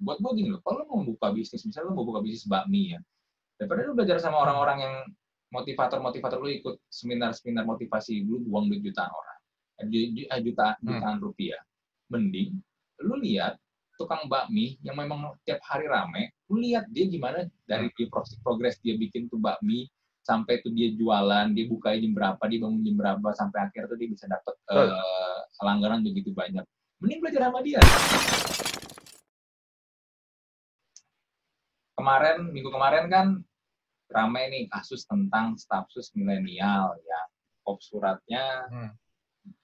buat gue gini loh, kalau lo mau buka bisnis, misalnya lo mau buka bisnis bakmi ya, daripada lo belajar sama orang-orang yang motivator-motivator lo ikut seminar-seminar motivasi, lo buang duit jutaan orang, eh, eh, juta, Hmm. jutaan rupiah, mending lo lihat tukang bakmi yang memang tiap hari rame, lu lihat dia gimana dari dia proses progres dia bikin tuh bakmi sampai tuh dia jualan, dia buka jam berapa, dia bangun jam berapa sampai akhir tuh dia bisa dapat Betul. eh, langganan begitu banyak. Mending belajar sama dia. Kemarin minggu kemarin kan ramai nih kasus tentang stafsus milenial ya. Kop suratnya Hmm.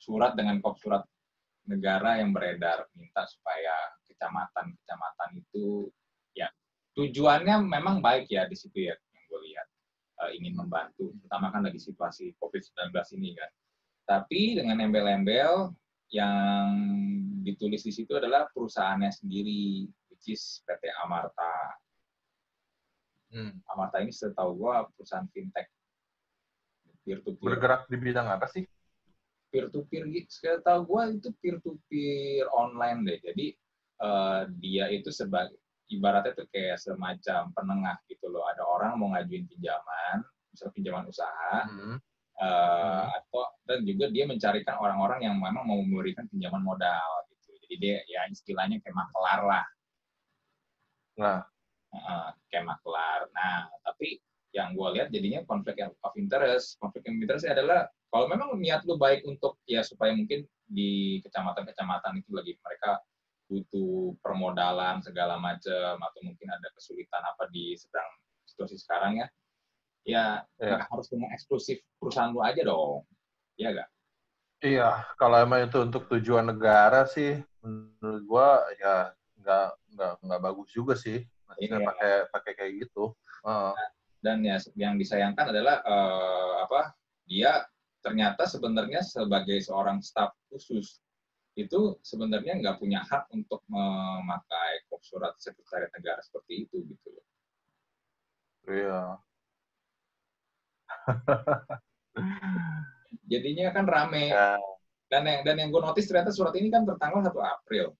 surat dengan kop surat negara yang beredar minta supaya kecamatan-kecamatan itu ya tujuannya memang baik ya di situ ya yang gue lihat Eh, ingin membantu terutama kan lagi situasi COVID-19 ini kan tapi dengan embel-embel yang ditulis di situ adalah perusahaannya sendiri which is PT Amarta Hmm. Amarta ini setahu gue perusahaan fintech peer to peer Bergerak di bidang apa sih? peer to peer gitu. Setahu gue itu peer to peer online deh. Jadi eh, dia itu sebagai ibaratnya tuh kayak semacam penengah gitu loh. Ada orang mau ngajuin pinjaman, misal pinjaman usaha, Hmm. eh, atau dan juga dia mencarikan orang-orang yang memang mau memberikan pinjaman modal gitu. Jadi dia ya istilahnya kayak makelar lah. Nah, Heeh, kayak makelar. Nah, tapi yang gue lihat jadinya konflik of interest. Konflik of interest adalah kalau memang niat lu baik untuk ya supaya mungkin di kecamatan-kecamatan itu lagi mereka butuh permodalan segala macam atau mungkin ada kesulitan apa di sedang situasi sekarang ya, ya nggak harus dengan eksklusif perusahaan lu aja dong, ya gak? iya, kalau emang itu untuk tujuan negara sih, menurut gua ya nggak nggak nggak bagus juga sih. Maksudnya Iya. pakai pakai kayak gitu. Heeh. dan ya yang disayangkan adalah eh, apa dia ternyata sebenarnya sebagai seorang staf khusus itu sebenarnya nggak punya hak untuk memakai kop surat sekretariat negara seperti itu gitu loh. Iya. Jadinya kan rame Ya, dan yang dan yang gue notice ternyata surat ini kan tertanggal 1 April.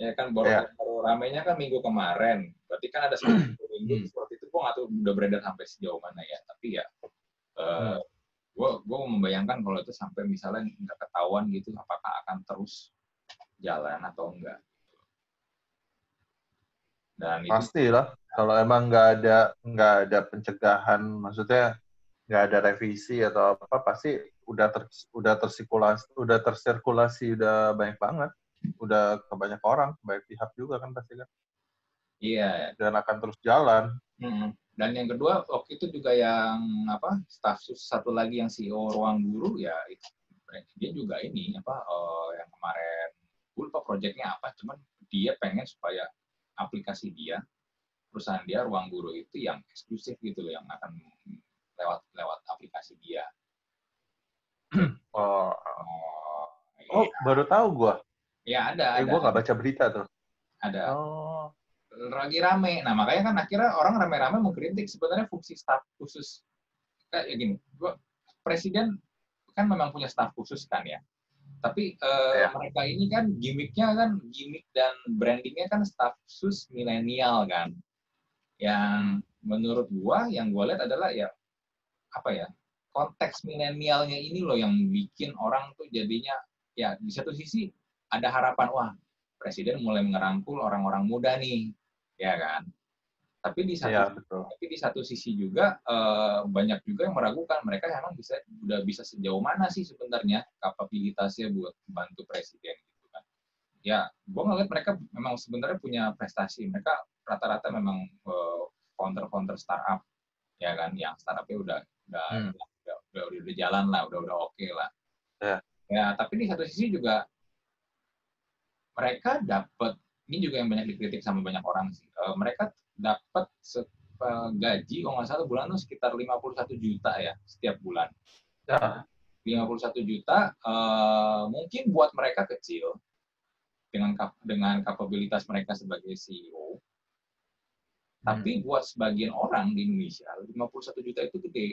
Ya kan baru, Iya. baru ramenya kan minggu kemarin. Berarti kan ada satu minggu Hmm. surat itu gue nggak tahu udah beredar sampai sejauh mana ya. Tapi ya eh, gue gue membayangkan kalau itu sampai misalnya nggak ketahuan gitu apakah akan terus jalan atau enggak. Dan itu pasti lah. Kalau emang nggak ada nggak ada pencegahan, maksudnya nggak ada revisi atau apa, pasti udah ter, udah tersirkulasi, udah tersirkulasi udah banyak banget, udah ke banyak orang, ke banyak pihak juga kan pasti kan, iya dan akan terus jalan. Mm-mm. Dan yang kedua waktu itu juga yang apa staf sus satu lagi yang CEO ruang guru ya itu dia juga ini apa eh, yang kemarin gue lupa proyeknya apa cuman dia pengen supaya aplikasi dia perusahaan dia ruang guru itu yang eksklusif gitu loh yang akan lewat lewat aplikasi dia. Oh, Oh, oh baru tahu gua. Ya ada Eh, ada gua nggak baca berita tuh. ada Oh, lagi rame. Nah, makanya kan akhirnya orang rame-rame mengkritik sebenarnya fungsi staf khusus. Kayak ya gini, gua, presiden kan memang punya staf khusus kan ya. Tapi eh, Ya. mereka ini kan gimmicknya kan gimmick dan brandingnya kan staf khusus milenial kan. Yang menurut gua, yang gua lihat adalah ya apa ya konteks milenialnya ini loh yang bikin orang tuh jadinya ya di satu sisi ada harapan wah presiden mulai ngerangkul orang-orang muda nih ya kan tapi di satu iya betul. tapi di satu sisi juga eh, banyak juga yang meragukan mereka emang bisa udah bisa sejauh mana sih sebenarnya kapabilitasnya buat bantu presiden gitu kan ya gue ngeliat mereka memang sebenarnya punya prestasi mereka rata-rata memang eh, founder-founder startup ya kan yang startupnya udah udah Hmm. udah, udah, udah, udah jalan lah udah udah oke lah Ya. ya tapi di satu sisi juga mereka dapat ini juga yang banyak dikritik sama banyak orang sih Eh, mereka dapat eh, gaji kalau nggak salah bulan tuh sekitar 51 juta ya setiap bulan. Ya, 51 juta eh, mungkin buat mereka kecil dengan kap- dengan kapabilitas mereka sebagai CEO tapi buat sebagian orang di Indonesia 51 juta itu gede.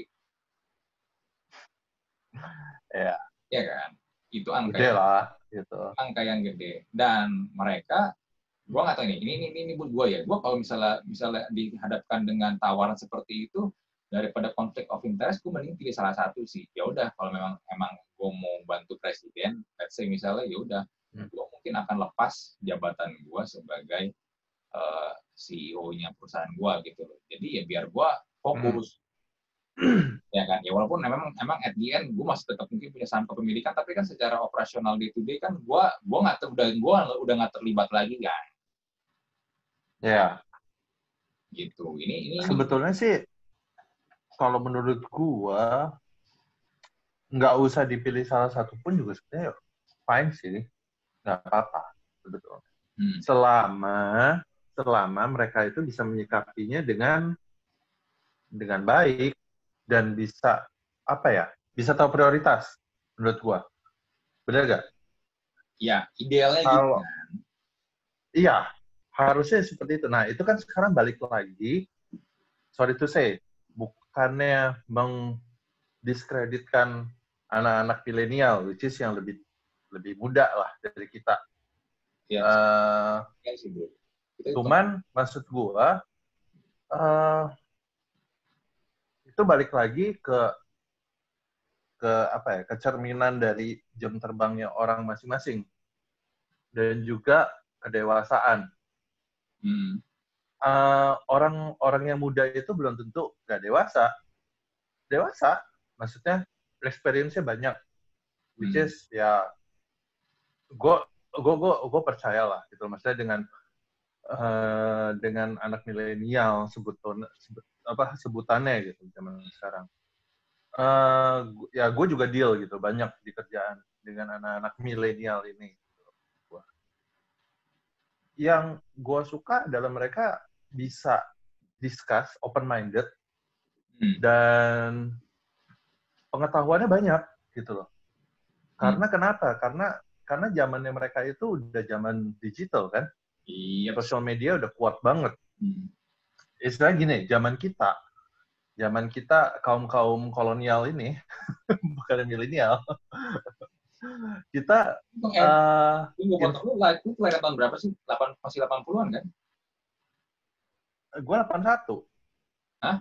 Ya, ya kan itu angka gede lah gitu. angka yang gede dan mereka gue nggak tahu ini ini ini, ini buat gue ya gue kalau misalnya misalnya dihadapkan dengan tawaran seperti itu daripada konflik of interest gue mending pilih salah satu sih ya udah kalau memang emang gue mau bantu presiden let's say misalnya ya udah hmm. gue mungkin akan lepas jabatan gue sebagai uh, eh, CEO-nya perusahaan gue gitu loh jadi ya biar gue fokus hmm. ya kan ya walaupun memang emang at the end gue masih tetap mungkin punya saham kepemilikan tapi kan secara operasional day to day kan gue gue nggak udah gue udah nggak terlibat lagi kan ya yeah. gitu ini ini sebetulnya sih kalau menurut gua nggak usah dipilih salah satu pun juga sebenarnya fine sih nggak apa-apa sebetulnya hmm. selama selama mereka itu bisa menyikapinya dengan dengan baik dan bisa apa ya bisa tahu prioritas menurut gua benar gak? Ya idealnya gitu kalau, gitu kan. Iya harusnya seperti itu. Nah itu kan sekarang balik lagi sorry to say bukannya mengdiskreditkan anak-anak milenial, which is yang lebih lebih muda lah dari kita. Ya, uh, ya sih, bro. cuman maksud gua uh, itu balik lagi ke ke apa ya kecerminan dari jam terbangnya orang masing-masing dan juga kedewasaan. Hmm uh, orang orang yang muda itu belum tentu nggak dewasa. Dewasa, maksudnya experience-nya banyak. Which hmm. is ya, gue gue gue gue percaya lah gitu. Maksudnya dengan uh, dengan anak milenial sebut, apa sebutannya gitu zaman sekarang. Uh, ya gue juga deal gitu banyak di kerjaan dengan anak-anak milenial ini. Yang gue suka adalah mereka bisa discuss open minded hmm. dan pengetahuannya banyak gitu loh. Karena hmm. kenapa? Karena karena zamannya mereka itu udah zaman digital kan. Iya. Sosial media udah kuat banget. Hmm. Istilah gini, zaman kita, zaman kita kaum kaum kolonial ini, bukan milenial, kita. uh, Tunggu, lu, lu tahun berapa sih? 8, masih 80-an kan? Gue 81. Hah?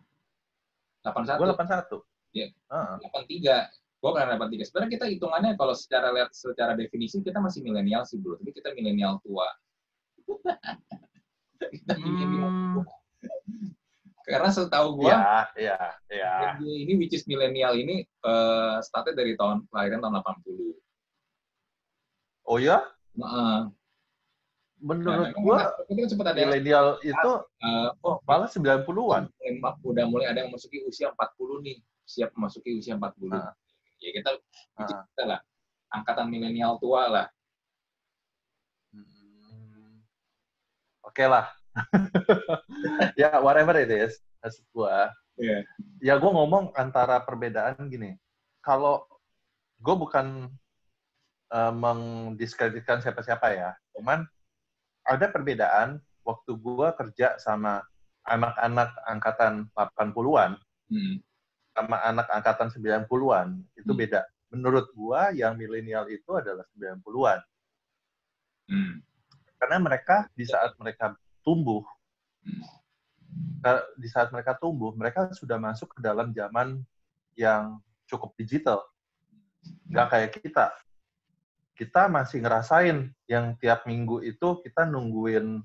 81? Gue 81. Iya. Uh -huh. 83. Gue kan 83. Sebenarnya kita hitungannya kalau secara lihat secara definisi kita masih milenial sih bro. Tapi kita milenial tua. kita milenial hmm. tua. Karena setahu gue, ya, ya, ya. ini which is milenial ini uh, startnya dari tahun kelahiran tahun 80. Oh ya? Nah, menurut nah, gua milenial itu uh, oh malah 90-an. Udah mulai ada yang memasuki usia 40 nih, siap memasuki usia 40. Nah. Ya kita nah. kita lah angkatan milenial tua lah. Hmm. Oke okay lah. ya whatever it is, maksud gua. Yeah. Ya gua ngomong antara perbedaan gini. Kalau gue bukan uh, mengdiskreditkan siapa-siapa ya, cuman ada perbedaan waktu gue kerja sama anak-anak angkatan 80-an hmm. sama anak angkatan 90-an itu hmm. beda. Menurut gue yang milenial itu adalah 90-an. Hmm. Karena mereka di saat mereka tumbuh, hmm. Di saat mereka tumbuh, mereka sudah masuk ke dalam zaman yang cukup digital. Nggak kayak kita. Kita masih ngerasain yang tiap minggu itu kita nungguin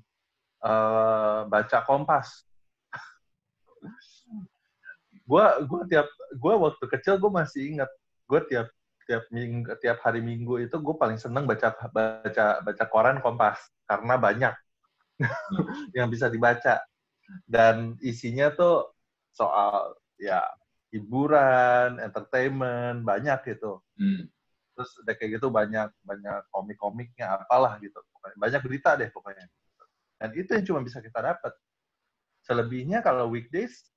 uh, baca Kompas. gua gua tiap gua waktu kecil gue masih ingat. Gue tiap tiap minggu tiap hari minggu itu gue paling seneng baca baca baca koran Kompas. Karena banyak yang bisa dibaca dan isinya tuh soal ya hiburan, entertainment banyak gitu. Hmm. Terus udah kayak gitu banyak banyak komik-komiknya apalah gitu. Banyak berita deh pokoknya. Dan itu yang cuma bisa kita dapat. Selebihnya kalau weekdays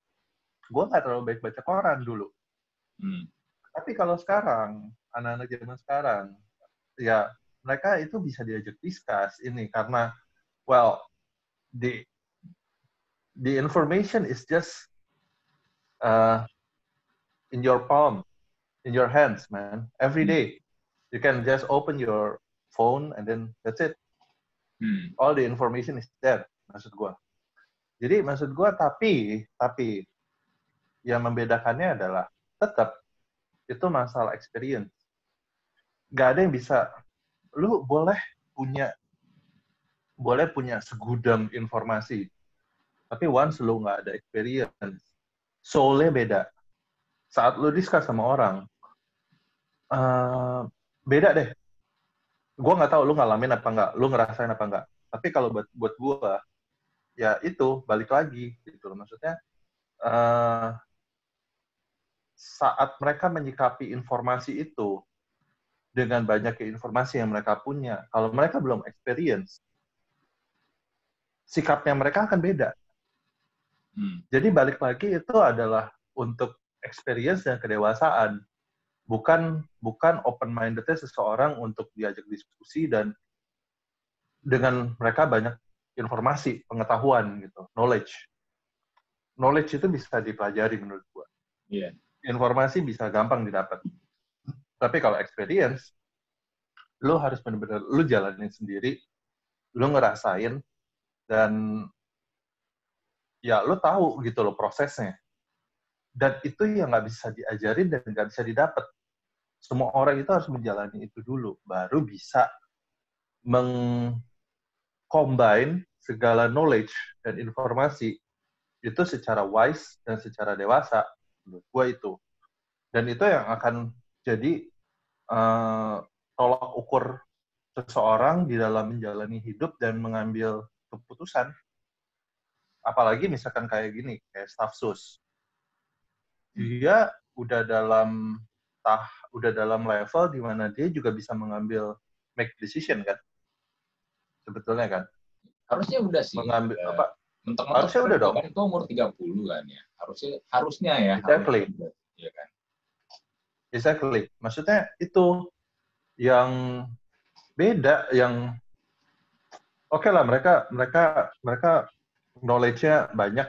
gue nggak terlalu baik baca koran dulu. Hmm. tapi kalau sekarang anak-anak zaman sekarang ya mereka itu bisa diajak discuss ini karena well the the information is just uh, in your palm in your hands man every hmm. day you can just open your phone and then that's it Hmm. All the information is there, maksud gue. Jadi maksud gue tapi tapi yang membedakannya adalah tetap itu masalah experience. Gak ada yang bisa. Lu boleh punya boleh punya segudang informasi, tapi once lu nggak ada experience, soulnya beda. Saat lu discuss sama orang, uh, beda deh. Gue nggak tahu lu ngalamin apa nggak, lu ngerasain apa nggak. Tapi kalau buat buat gue, ya itu balik lagi gitu loh. Maksudnya uh, saat mereka menyikapi informasi itu dengan banyaknya informasi yang mereka punya, kalau mereka belum experience, sikapnya mereka akan beda. Hmm. Jadi balik lagi itu adalah untuk experience dan kedewasaan, bukan bukan open mindednya seseorang untuk diajak diskusi dan dengan mereka banyak informasi, pengetahuan gitu, knowledge. Knowledge itu bisa dipelajari menurut gua. Yeah. Informasi bisa gampang didapat. Tapi kalau experience, lo harus benar-benar lo jalanin sendiri, lo ngerasain, dan ya lo tahu gitu loh prosesnya. Dan itu yang nggak bisa diajarin dan nggak bisa didapat. Semua orang itu harus menjalani itu dulu baru bisa mengcombine segala knowledge dan informasi itu secara wise dan secara dewasa menurut gue itu. Dan itu yang akan jadi uh, tolak ukur seseorang di dalam menjalani hidup dan mengambil keputusan. Apalagi misalkan kayak gini, kayak staff sus. Dia udah dalam tah, udah dalam level di mana dia juga bisa mengambil make decision kan. Sebetulnya kan. Harusnya udah sih. Mengambil ya. apa? Mentok harusnya udah dong. Kan itu umur 30 kan ya. Harusnya harusnya ya. Exactly. Iya kan. Exactly. Maksudnya itu yang beda yang oke okay lah mereka mereka mereka knowledge-nya banyak.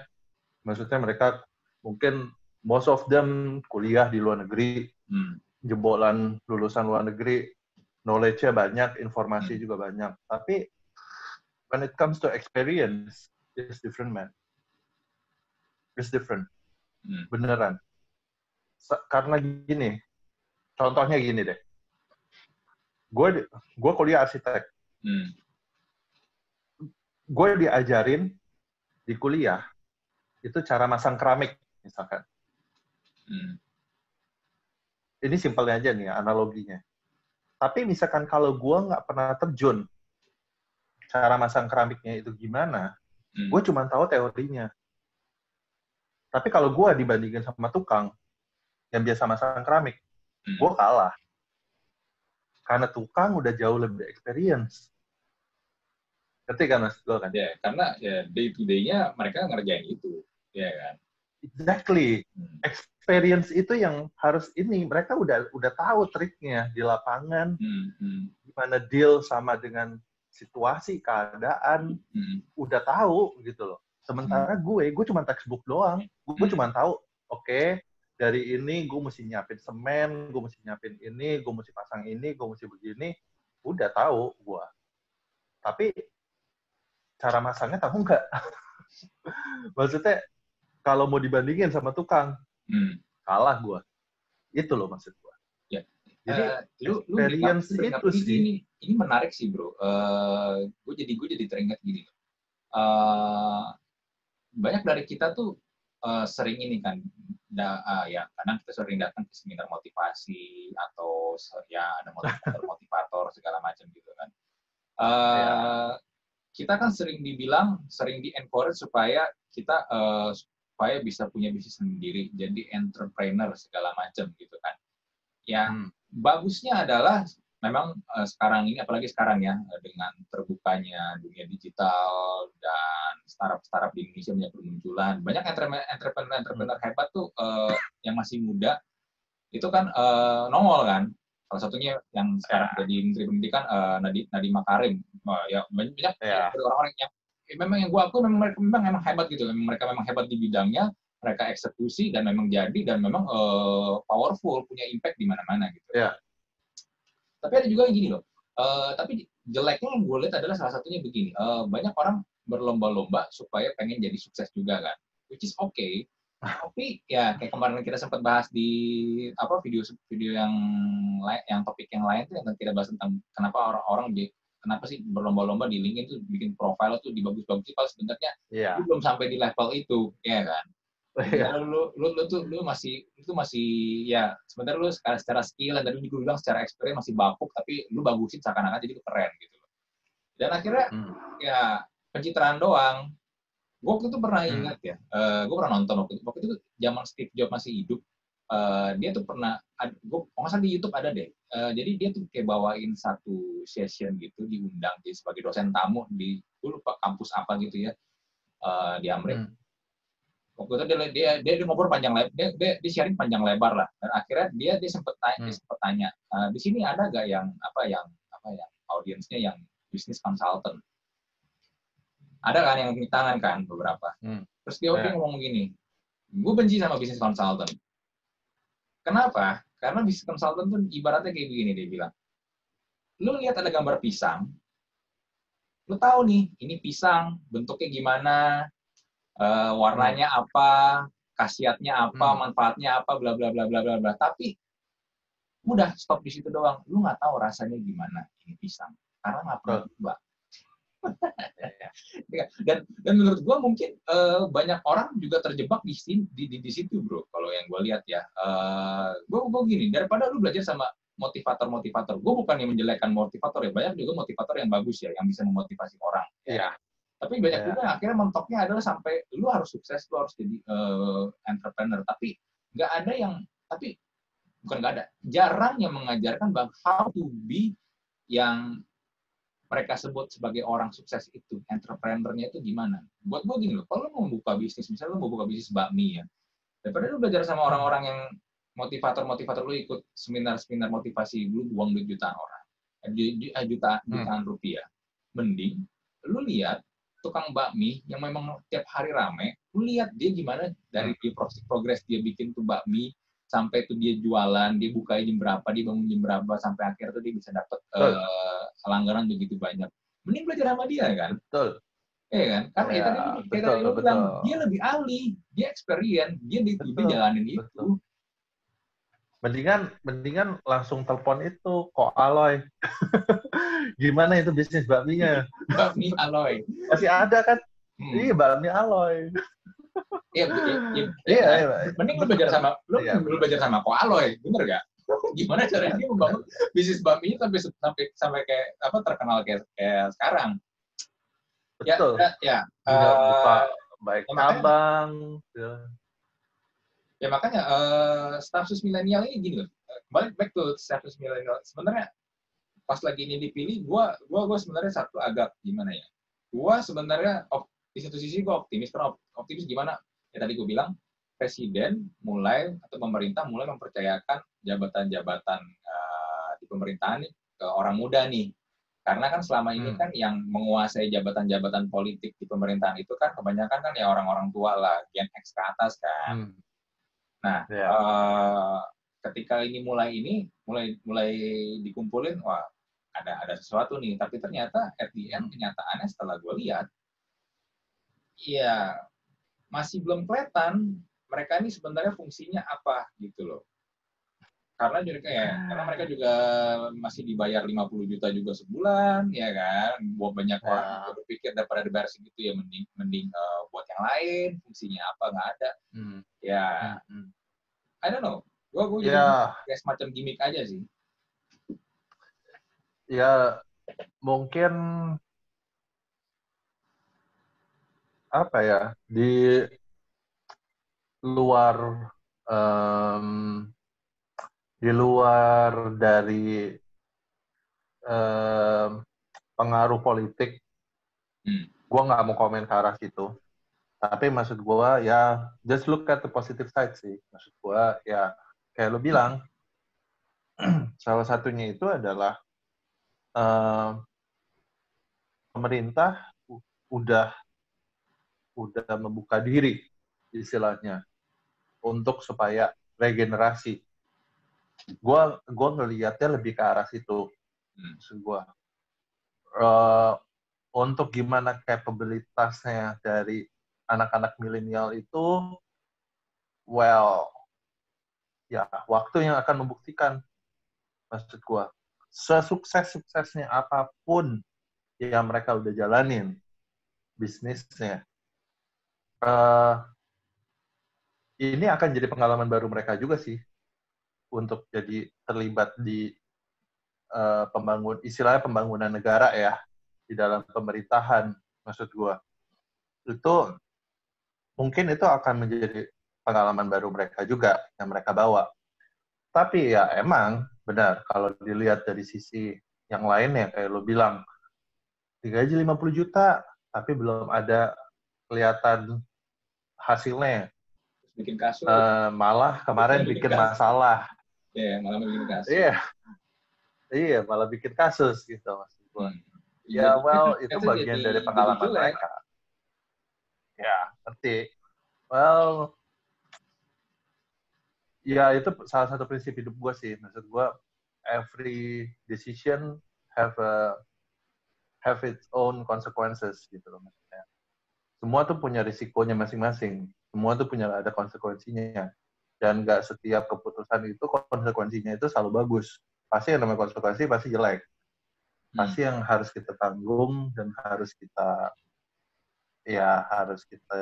Maksudnya mereka mungkin most of them kuliah di luar negeri, hmm. jebolan lulusan luar negeri, knowledge-nya banyak, informasi hmm. juga banyak. Tapi when it comes to experience, it's different man. It's different. Hmm. Beneran. Karena gini, contohnya gini deh. Gue gue kuliah arsitek. Hmm gue diajarin di kuliah itu cara masang keramik misalkan. Hmm. Ini simpelnya aja nih analoginya. Tapi misalkan kalau gue nggak pernah terjun cara masang keramiknya itu gimana, hmm. gue cuma tahu teorinya. Tapi kalau gue dibandingin sama tukang yang biasa masang keramik, hmm. gue kalah. Karena tukang udah jauh lebih experience. Ngerti kan mas gue kan? Ya, karena ya day to day-nya mereka ngerjain itu, ya kan? Exactly. Hmm. Experience itu yang harus ini mereka udah udah tahu triknya di lapangan, hmm. Hmm. gimana deal sama dengan situasi keadaan, hmm. udah tahu gitu loh. Sementara hmm. gue, gue cuma textbook doang. Gue hmm. cuma tahu, oke, okay, dari ini gue mesti nyiapin semen, gue mesti nyiapin ini, gue mesti pasang ini, gue mesti begini. Udah tahu gue. Tapi cara masangnya tahu nggak? Maksudnya kalau mau dibandingin sama tukang, hmm. kalah gue. Itu loh maksud gue. Ya. Jadi uh, lu, experience lu itu sih. Ini, ini menarik sih bro. Uh, eh, gue jadi gue jadi teringat gini loh. Uh, banyak dari kita tuh uh, sering ini kan, da, uh, ya kadang kita sering datang ke seminar motivasi atau ya ada motivator motivator segala macam gitu kan. Uh, ya kita kan sering dibilang, sering di encourage supaya kita uh, supaya bisa punya bisnis sendiri, jadi entrepreneur segala macam gitu kan. Yang hmm. bagusnya adalah memang uh, sekarang ini, apalagi sekarang ya, dengan terbukanya dunia digital dan startup-startup di Indonesia banyak bermunculan, banyak entrepreneur-entrepreneur hmm. hebat tuh uh, yang masih muda itu kan uh, nongol kan salah satunya yang sekarang jadi menteri pendidikan uh, Nadiem Nadiem Makarim uh, ya banyak ya. orang-orang yang ya, memang yang gua aku memang mereka memang, memang hebat gitu memang mereka memang hebat di bidangnya mereka eksekusi dan memang jadi dan memang uh, powerful punya impact di mana-mana gitu ya. tapi ada juga yang gini loh uh, tapi jeleknya yang gue lihat adalah salah satunya begini. Uh, banyak orang berlomba-lomba supaya pengen jadi sukses juga kan. Which is okay. Tapi ya kayak kemarin kita sempat bahas di apa video video yang lain yang topik yang lain tuh yang kita bahas tentang kenapa orang-orang kenapa sih berlomba-lomba di LinkedIn tuh bikin profile tuh dibagus-bagusin kalau sebenarnya yeah. belum sampai di level itu ya kan. Yeah. Lu, lu, lu tuh lu masih itu masih ya sebenarnya lu secara, secara skill dan tadi gue bilang secara experience masih bapuk tapi lu bagusin seakan-akan jadi keren gitu. Dan akhirnya hmm. ya pencitraan doang gue waktu itu pernah hmm. ingat ya, uh, eh, gue pernah nonton waktu itu, waktu itu zaman Steve Jobs masih hidup, uh, dia tuh pernah, gue nggak di YouTube ada deh, uh, jadi dia tuh kayak bawain satu session gitu, diundang dia sebagai dosen tamu di, gue lupa kampus apa gitu ya, uh, di Amerika. Hmm. Waktu itu dia, dia, dia, dia ngobrol panjang lebar, dia, dia, dia sharing panjang lebar lah, dan akhirnya dia dia sempet tanya, hmm. dia sempet tanya, uh, di sini ada gak yang apa yang apa yang audiensnya yang bisnis consultant? Ada kan yang tangan kan beberapa. Hmm. Terus dia yeah. ngomong gini, gue benci sama bisnis consultant. Kenapa? Karena bisnis consultant tuh ibaratnya kayak begini dia bilang. Lu lihat ada gambar pisang, lu tahu nih ini pisang bentuknya gimana, uh, warnanya hmm. apa, khasiatnya apa, hmm. manfaatnya apa, bla bla bla bla bla bla. Tapi udah stop di situ doang. Lu nggak tahu rasanya gimana ini pisang karena nggak pernah coba. Ya, dan dan menurut gue mungkin uh, banyak orang juga terjebak di sini di, di, di situ bro kalau yang gue lihat ya. Uh, eh, gue gue gini daripada lu belajar sama motivator motivator gue bukan yang menjelekkan motivator ya banyak juga motivator yang bagus ya yang bisa memotivasi orang. Ya. Tapi banyak yeah. juga akhirnya mentoknya adalah sampai lu harus sukses lu harus jadi uh, entrepreneur. Tapi nggak ada yang tapi bukan nggak ada jarang yang mengajarkan bang how to be yang mereka sebut sebagai orang sukses itu, entrepreneurnya itu gimana? Buat gue gini loh, kalau lo mau buka bisnis, misalnya lo mau buka bisnis bakmi ya, daripada lo belajar sama orang-orang yang motivator-motivator lo ikut seminar-seminar motivasi, lo buang duit jutaan orang, eh, eh, juta, hmm. jutaan hmm. rupiah, mending lo lihat tukang bakmi yang memang tiap hari rame, lo lihat dia gimana dari hmm. progres dia bikin tuh bakmi, sampai tuh dia jualan, dia buka jam berapa, dia bangun jam berapa, sampai akhir tuh dia bisa dapat uh, langganan begitu banyak. Mending belajar sama dia kan? Betul. Iya kan? Karena ya, tadi kita tadi lu bilang dia lebih ahli, dia experience, dia di dia jalanin betul. itu. Mendingan mendingan langsung telepon itu kok Aloy. Gimana itu bisnis bakminya? bakmi Aloy. Masih ada kan? Hmm. Iya, bakmi Aloy. Iya, iya, iya. iya, iya. Mending lu belajar sama lu, iya. lu belajar sama Ko Aloy, bener gak? Gimana caranya dia membangun bisnis bakminya sampai sampai sampai kayak apa terkenal kayak, kayak sekarang? Ya, Betul. Ya, ya. Uh, buka baik ya, cabang. Ya. ya makanya uh, status milenial ini gini loh. Balik back to status milenial. Sebenarnya pas lagi ini dipilih, gua gua gua sebenarnya satu agak gimana ya? Gua sebenarnya di satu sisi gue optimis karena optimis gimana ya tadi gue bilang presiden mulai atau pemerintah mulai mempercayakan jabatan-jabatan uh, di pemerintahan nih ke orang muda nih karena kan selama ini hmm. kan yang menguasai jabatan-jabatan politik di pemerintahan itu kan kebanyakan kan ya orang-orang tua lah Gen X ke atas kan hmm. nah yeah. Ya. uh, ketika ini mulai ini mulai mulai dikumpulin wah ada ada sesuatu nih tapi ternyata at the end kenyataannya setelah gue lihat ya masih belum kelihatan mereka ini sebenarnya fungsinya apa gitu loh. Karena juga ya, karena mereka juga masih dibayar 50 juta juga sebulan, ya kan. Buat banyak ya. orang juga berpikir daripada dibayar segitu ya mending mending uh, buat yang lain, fungsinya apa nggak ada. Hmm. Ya, hmm. hmm. I don't know. Gue gue ya. kayak semacam gimmick aja sih. Ya, mungkin apa ya di luar um, di luar dari um, pengaruh politik, hmm. gue nggak mau komen ke arah situ. Tapi maksud gue ya just look at the positive side sih. Maksud gue ya kayak lo bilang salah satunya itu adalah um, pemerintah udah udah membuka diri istilahnya untuk supaya regenerasi. Gua gua ngelihatnya lebih ke arah situ. Hmm. Gua uh, untuk gimana kapabilitasnya dari anak-anak milenial itu, well, ya waktu yang akan membuktikan maksud gua sesukses-suksesnya apa pun yang mereka udah jalanin bisnisnya uh, ini akan jadi pengalaman baru mereka juga sih untuk jadi terlibat di uh, pembangun istilahnya pembangunan negara ya di dalam pemerintahan maksud gua itu mungkin itu akan menjadi pengalaman baru mereka juga yang mereka bawa. Tapi ya emang benar kalau dilihat dari sisi yang lainnya kayak lo bilang digaji 50 juta tapi belum ada kelihatan hasilnya. bikin kasus. Uh, malah kemarin bikin, bikin masalah. Iya, yeah, malah bikin kasus. Iya. Iya, malah bikin kasus gitu maksud gue. Hmm. Ya, well, itu, bagian dari pengalaman mereka. Ya, ngerti. Well, ya itu salah satu prinsip hidup gue sih maksud gue every decision have a have its own consequences gitu loh semua tuh punya risikonya masing-masing. Semua tuh punya ada konsekuensinya. Dan nggak setiap keputusan itu konsekuensinya itu selalu bagus. Pasti yang namanya konsekuensi pasti jelek. Pasti yang harus kita tanggung dan harus kita ya harus kita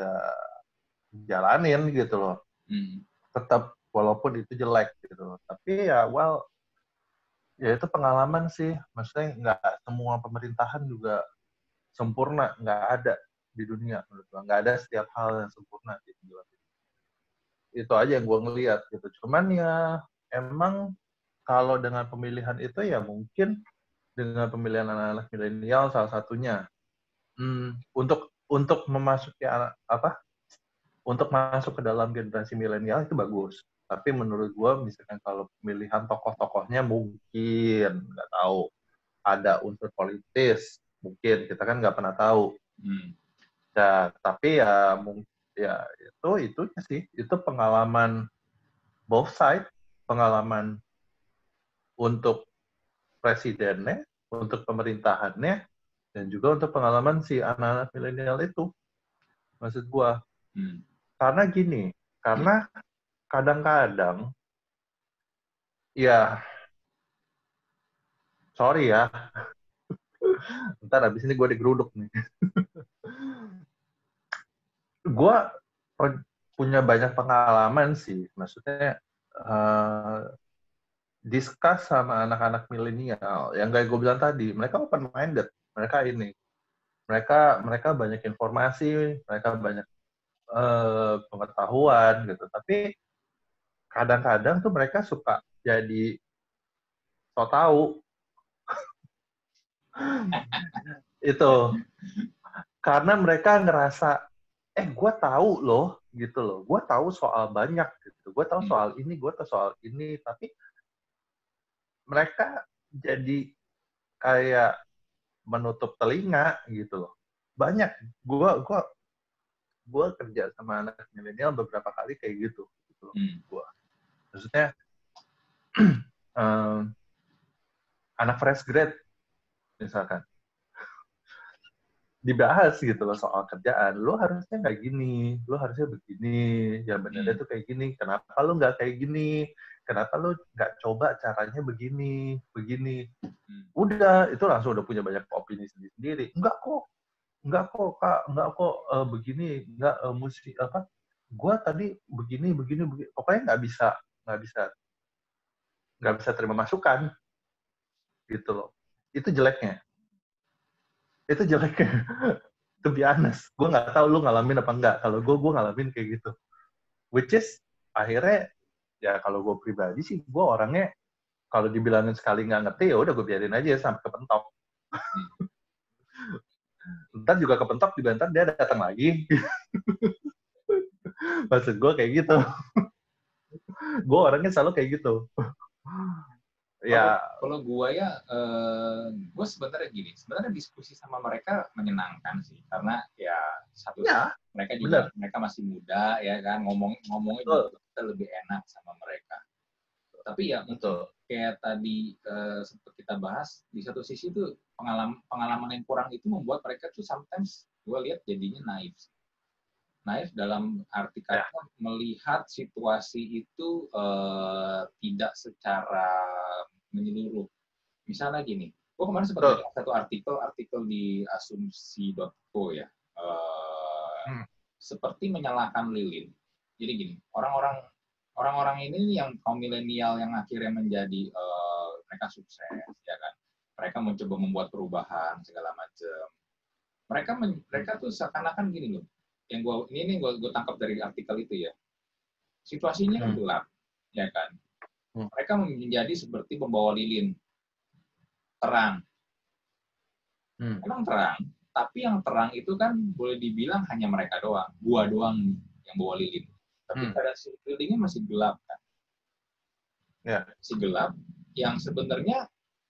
jalanin gitu loh. Hmm. tetap walaupun itu jelek gitu. Tapi ya well ya itu pengalaman sih. Maksudnya nggak semua pemerintahan juga sempurna nggak ada di dunia menurut gue nggak ada setiap hal yang sempurna dunia itu aja yang gue ngeliat gitu. Cuman ya emang kalau dengan pemilihan itu ya mungkin dengan pemilihan anak-anak milenial salah satunya. Hmm, untuk untuk memasuki anak apa untuk masuk ke dalam generasi milenial itu bagus. Tapi menurut gue misalkan kalau pemilihan tokoh-tokohnya mungkin nggak tahu. Ada unsur politis mungkin. Kita kan nggak pernah tahu. Hmm. Ya tapi ya ya itu itu sih. Itu pengalaman both side. Pengalaman untuk presidennya untuk pemerintahannya dan juga untuk pengalaman si anak-anak milenial itu. Maksud gua. Hmm. karena gini karena kadang-kadang ya sorry ya. Ntar habis ini gue digeruduk nih gue punya banyak pengalaman sih. Maksudnya uh, discuss sama anak-anak milenial. Yang kayak gue bilang tadi mereka open minded mereka ini mereka mereka banyak informasi mereka banyak uh, pengetahuan gitu. Tapi kadang-kadang tuh mereka suka jadi so tahu itu. Karena mereka ngerasa eh gue tahu loh gitu loh. Gue tahu soal banyak gitu. Gue tahu hmm. soal ini gue tahu soal ini tapi mereka jadi kayak menutup telinga gitu loh. Banyak. Gue gue gue kerja sama anak milenial beberapa kali kayak gitu gitu loh hmm. gue maksudnya um, anak fresh grade misalkan dibahas gitu loh soal kerjaan. Lo harusnya nggak gini lo harusnya begini yang benar hmm. kayak gini. Kenapa lo nggak kayak gini? Kenapa lo nggak coba caranya begini begini? Hmm. udah itu langsung udah punya banyak opini sendiri sendiri enggak kok enggak kok kak. Enggak kok uh, begini enggak uh, musik apa? Gue tadi begini begini begini. Pokoknya nggak bisa nggak bisa nggak bisa terima masukan. Gitu loh. Itu jeleknya itu jeleknya. To be honest gue nggak tahu lu ngalamin apa enggak kalau gue gue ngalamin kayak gitu. Which is akhirnya ya kalau gue pribadi sih gue orangnya kalau dibilangin sekali nggak ngerti ya udah gue biarin aja sampai kepentok. Ntar juga kepentok juga ntar dia datang lagi. Maksud gue kayak gitu. Gue orangnya selalu kayak gitu ya kalau gue ya uh, eh, gue sebenarnya gini sebenarnya diskusi sama mereka menyenangkan sih karena ya satu ya, mereka juga bener. mereka masih muda ya kan ngomong ngomongnya juga kita lebih enak sama mereka. Tapi ya Betul. kayak tadi uh, sempat kita bahas di satu sisi tuh pengalaman pengalaman yang kurang itu membuat mereka tuh sometimes gue lihat jadinya naif naif dalam arti kata ya. melihat situasi itu uh, tidak secara menyeluruh. Misalnya gini gue kemarin sempat baca satu artikel artikel di asumsi.co ya uh, hmm. seperti menyalahkan lilin. Jadi gini orang-orang orang-orang ini yang kaum milenial yang akhirnya menjadi uh, mereka sukses ya kan? Mereka mencoba membuat perubahan segala macam. Mereka men, mereka tuh seakan-akan gini loh yang gua ini nih gua, gua tangkap dari artikel itu ya situasinya kan hmm. gelap ya kan hmm. mereka menjadi seperti pembawa lilin terang hmm. emang terang tapi yang terang itu kan boleh dibilang hanya mereka doang gua doang yang bawa lilin tapi hmm. pada sekelilingnya masih gelap kan. Ya. Masih gelap yang sebenarnya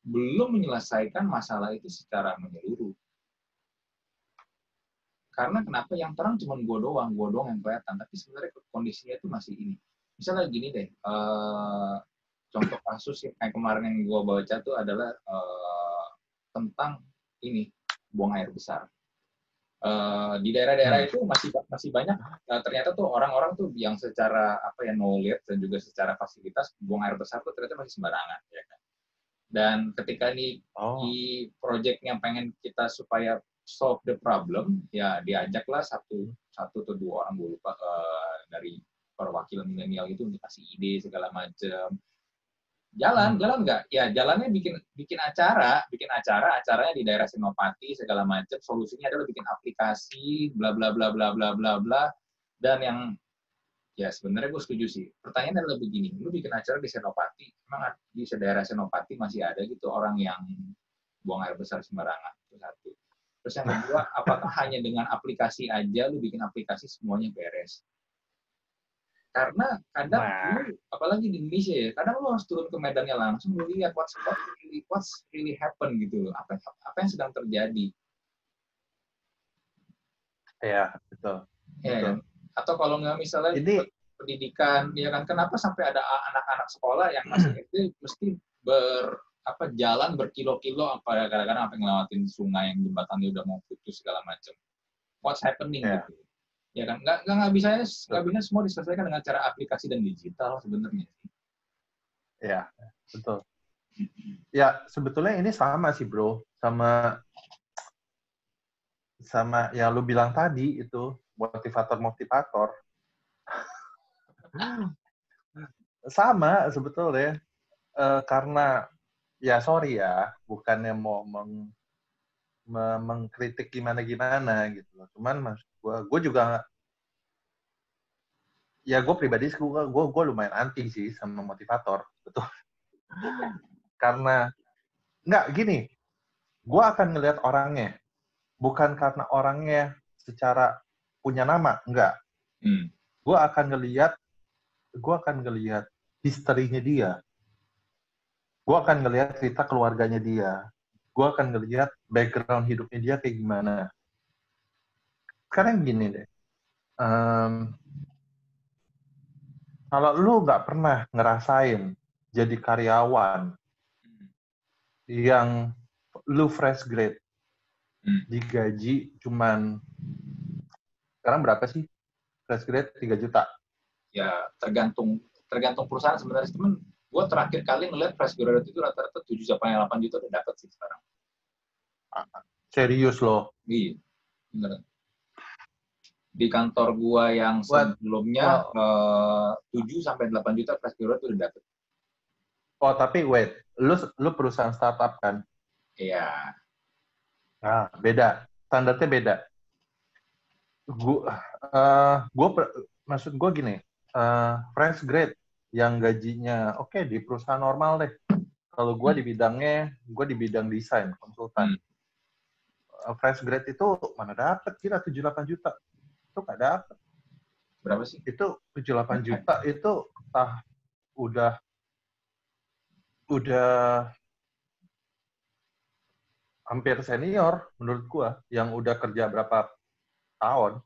belum menyelesaikan masalah itu secara menyeluruh. Karena kenapa yang terang cuma gue doang, gue doang yang kelihatan, tapi sebenarnya kondisinya itu masih ini. Misalnya gini deh, uh, contoh kasus yang kayak kemarin yang gue baca tuh adalah uh, tentang ini buang air besar. Uh, di daerah-daerah hmm. itu masih masih banyak uh, ternyata tuh orang-orang tuh yang secara apa ya knowledge dan juga secara fasilitas buang air besar tuh ternyata masih sembarangan ya kan. Dan ketika ini oh. di project yang pengen kita supaya solve the problem ya diajaklah satu satu atau dua orang gue lupa uh, dari perwakilan milenial itu untuk kasih ide segala macam Jalan, hmm. jalan nggak? Ya jalannya bikin bikin acara, bikin acara, acaranya di daerah Senopati segala macam. Solusinya adalah bikin aplikasi, bla bla bla bla bla bla bla. Dan yang ya sebenarnya gue setuju sih. Pertanyaannya adalah begini, lu bikin acara di Senopati, emang di daerah Senopati masih ada gitu orang yang buang air besar sembarangan? Itu satu. Terus yang kedua, apakah hanya dengan aplikasi aja lu bikin aplikasi semuanya beres? karena kadang nah. lu apalagi di Indonesia ya kadang lu harus turun ke medannya langsung lu lihat what's what really what's really happen gitu loh apa apa yang sedang terjadi ya betul ya, betul. atau kalau nggak misalnya ini pendidikan ya kan kenapa sampai ada anak-anak sekolah yang masih itu mesti ber apa jalan berkilo-kilo apa kadang-kadang apa ngelewatin sungai yang jembatannya udah mau putus segala macam. What's happening yeah. gitu. Ya kan? Nggak nggak bisa nggak bisa semua diselesaikan dengan cara aplikasi dan digital sebenarnya. Ya betul. Ya sebetulnya ini sama sih bro. Sama sama yang lu bilang tadi itu motivator motivator. Sama sebetulnya uh, karena ya sorry ya. Bukannya mau meng, mengkritik gimana gimana gitu loh. Cuman mas gue gue juga ya gue pribadi gue gue gue lumayan anti sih sama motivator betul. Karena nggak gini. Gue akan ngelihat orangnya. Bukan karena orangnya secara punya nama enggak hmm. gue akan ngelihat gue akan ngelihat historinya dia gue akan ngelihat cerita keluarganya dia gue akan ngelihat background hidupnya dia kayak gimana sekarang gini deh. Um, kalau lu nggak pernah ngerasain jadi karyawan yang lu fresh grade, hmm. digaji cuman sekarang berapa sih fresh grade 3 juta? Ya tergantung tergantung perusahaan sebenarnya temen gue terakhir kali ngeliat fresh graduate itu rata-rata 7 sampai 8 juta udah dapat sih sekarang. Serius loh? Iya, beneran di kantor gua yang sebelumnya oh. uh, 7 sampai 8 juta fresh graduate udah dapet. Oh, tapi wait, lu lu perusahaan startup kan? Iya. Nah, beda. Standarnya beda. Gua uh, gua maksud gua gini, uh, fresh grade yang gajinya oke okay, di perusahaan normal deh. Kalau hmm. di bidangnya, gua di bidang desain, konsultan. Hmm. fresh grade itu mana dapat kira 7 8 juta itu nggak dapat. Berapa sih? Itu 7-8 juta itu tah udah udah hampir senior menurut gua yang udah kerja berapa tahun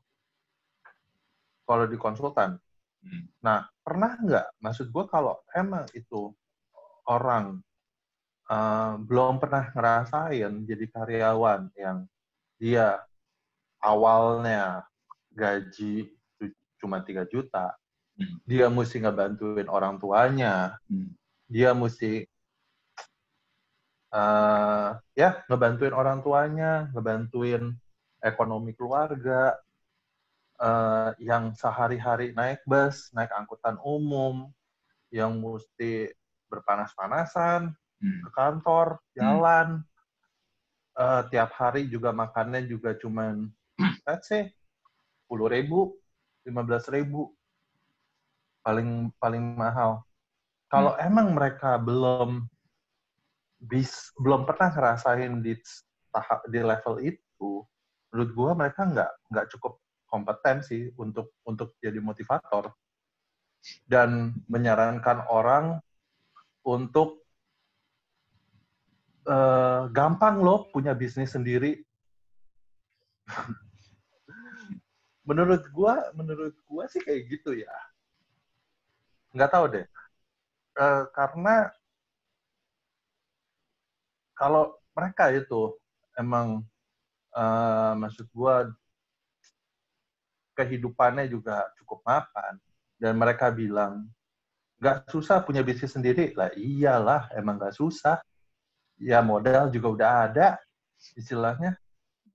kalau di konsultan. Hmm. Nah, pernah nggak? Maksud gua kalau emang itu orang uh, belum pernah ngerasain jadi karyawan yang dia awalnya gaji cuma 3 juta, hmm. dia mesti ngebantuin orang tuanya, hmm. dia mesti uh, ya ngebantuin orang tuanya, ngebantuin ekonomi keluarga, uh, yang sehari-hari naik bus, naik angkutan umum, yang mesti berpanas-panasan hmm. ke kantor, hmm. jalan, hmm. uh, tiap hari juga makannya juga cuman, let's say, sepuluh ribu, lima belas ribu, paling paling mahal. Kalau hmm. emang mereka belum bis belum pernah ngerasain di tahap di level itu, menurut gue mereka nggak nggak cukup kompeten sih untuk untuk jadi motivator dan menyarankan orang untuk uh, gampang loh punya bisnis sendiri. menurut gua, menurut gua sih kayak gitu ya. Nggak tahu deh. Uh, karena kalau mereka itu emang uh, maksud gua kehidupannya juga cukup mapan. Dan mereka bilang nggak susah punya bisnis sendiri. Lah iyalah emang nggak susah. Ya modal juga udah ada istilahnya.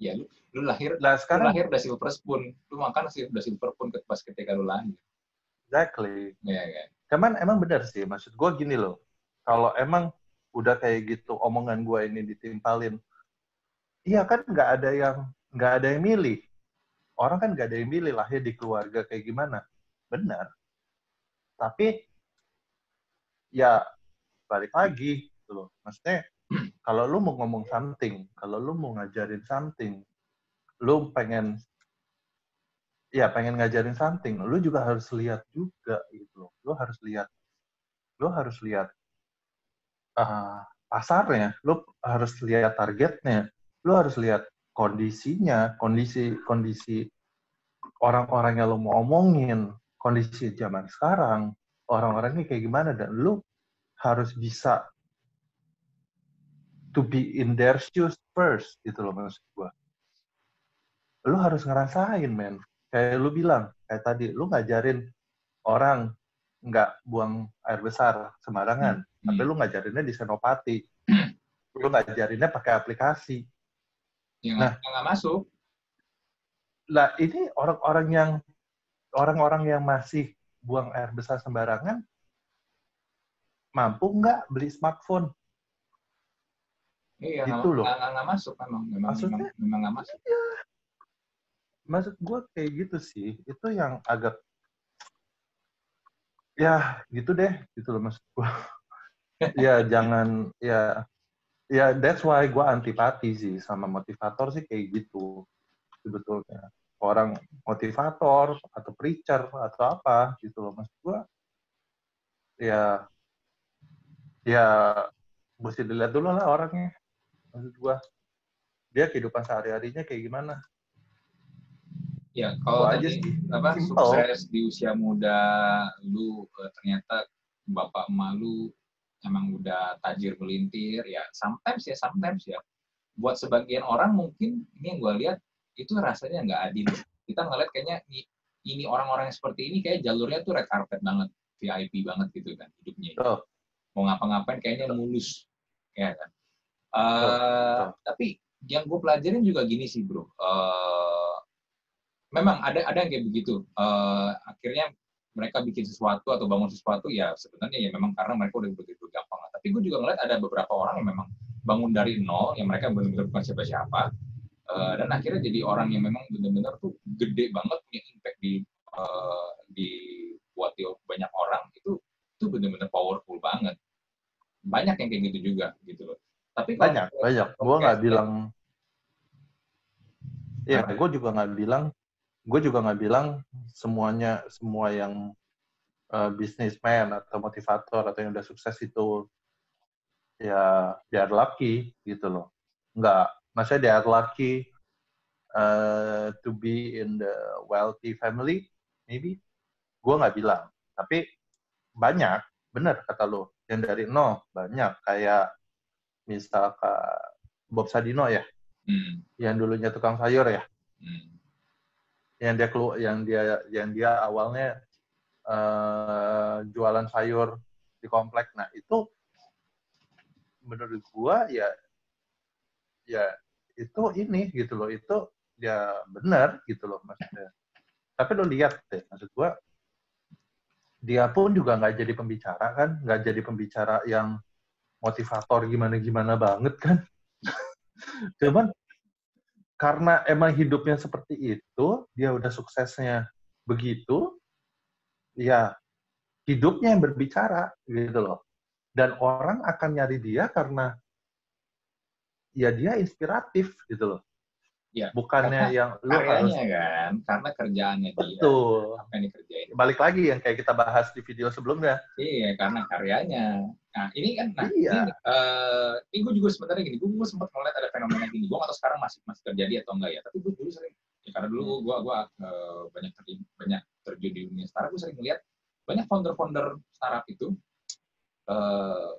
Ya lu, lu lahir lah sekarang lu lahir udah silver spoon. Lu makan sih udah silver spoon pas ketika lu lahir. Exactly. Ya kan cuman emang benar sih maksud gue gini loh. Kalau emang udah kayak gitu omongan gue ini ditimpalin iya kan nggak ada yang nggak ada yang milih orang kan nggak ada yang milih lahir di keluarga kayak gimana benar tapi ya balik lagi gitu. Maksudnya kalau lu mau ngomong something, kalau lu mau ngajarin something, lu pengen ya pengen ngajarin something, lu juga harus lihat juga gitu loh. Lu harus lihat lu harus lihat uh, pasarnya, lu harus lihat targetnya, lu harus lihat kondisinya, kondisi kondisi orang-orang yang lu mau omongin, kondisi zaman sekarang, orang-orangnya kayak gimana dan lu harus bisa to be in their shoes first gitu loh maksud gua. Lu harus ngerasain men. Kayak lu bilang, kayak tadi lu ngajarin orang nggak buang air besar sembarangan, hmm. tapi lu ngajarinnya di Senopati. lu ngajarinnya pakai aplikasi. Ya, nah, nggak masuk. Lah ini orang-orang yang orang-orang yang masih buang air besar sembarangan, mampu nggak beli smartphone? Iya, gitu loh. Nggak, nggak masuk memang. memang Maksudnya, memang, nggak masuk. Iya. Maksud gue kayak gitu sih. Itu yang agak ya gitu deh gitu loh maksud gue. ya jangan ya ya that's why gue antipati sih sama motivator sih kayak gitu sebetulnya. Orang motivator atau preacher atau apa gitu loh mas gue ya ya mesti dilihat dulu lah orangnya maksud gue dia kehidupan sehari-harinya kayak gimana? Ya kalau aja sih apa Simple. sukses di usia muda lu eh, ternyata bapak emak lu emang udah tajir melintir ya sometimes ya sometimes ya buat sebagian orang mungkin ini yang gue lihat itu rasanya nggak adil. Kita ngeliat kayaknya ini orang-orang yang seperti ini kayak jalurnya tuh red carpet banget, VIP banget gitu kan hidupnya. Oh. Mau ngapa-ngapain kayaknya mulus, ya kan. Uh, oh. Tapi yang gue pelajarin juga gini sih bro. Uh, memang ada ada yang kayak begitu. Uh, akhirnya mereka bikin sesuatu atau bangun sesuatu ya sebenarnya ya memang karena mereka udah begitu gampang. Tapi gue juga ngeliat ada beberapa orang yang memang bangun dari nol, yang mereka benar-benar bukan siapa-siapa, uh, dan akhirnya jadi orang yang memang benar-benar tuh gede banget punya impact di uh, di buat di banyak orang. Itu itu benar-benar powerful banget. Banyak yang kayak gitu juga gitu loh. Tapi banyak banyak. Gue nggak bilang ya gue juga nggak bilang gue juga nggak bilang semuanya semua yang uh, businessman atau motivator atau yang udah sukses itu ya biar lucky gitu loh nggak maksudnya they are lucky uh, to be in the wealthy family, maybe. Gue nggak bilang, tapi banyak, benar kata lo. yang dari nol banyak kayak misalkan Bob Sadino ya, Hmm. yang dulunya tukang sayur ya, Hmm. Yang dia keluar, yang dia yang dia awalnya eh, jualan sayur di komplek. Nah itu menurut gua ya ya itu ini gitu loh itu ya benar gitu loh maksudnya. Tapi lo lihat deh maksud gua dia pun juga nggak jadi pembicara kan, nggak jadi pembicara yang motivator gimana gimana banget kan. Cuman karena emang hidupnya seperti itu, dia udah suksesnya begitu, ya hidupnya yang berbicara gitu loh. Dan orang akan nyari dia karena ya dia inspiratif gitu loh. Ya, Bukannya karena yang lu harus kan, karena kerjaannya dia. betul. Apa yang dikerjain. Balik lagi yang kayak kita bahas di video sebelumnya. Iya, karena karyanya. Nah, ini kan, nah, Iya. ini, eh, ini gue juga sebenarnya gini, gue, gue sempat ngeliat ada fenomena gini. Gue tahu sekarang masih masih terjadi atau enggak ya. Tapi gue dulu sering, ya karena dulu gue gue eh, banyak terjun, banyak terjun di dunia startup, gue sering ngeliat banyak founder-founder startup itu, eh,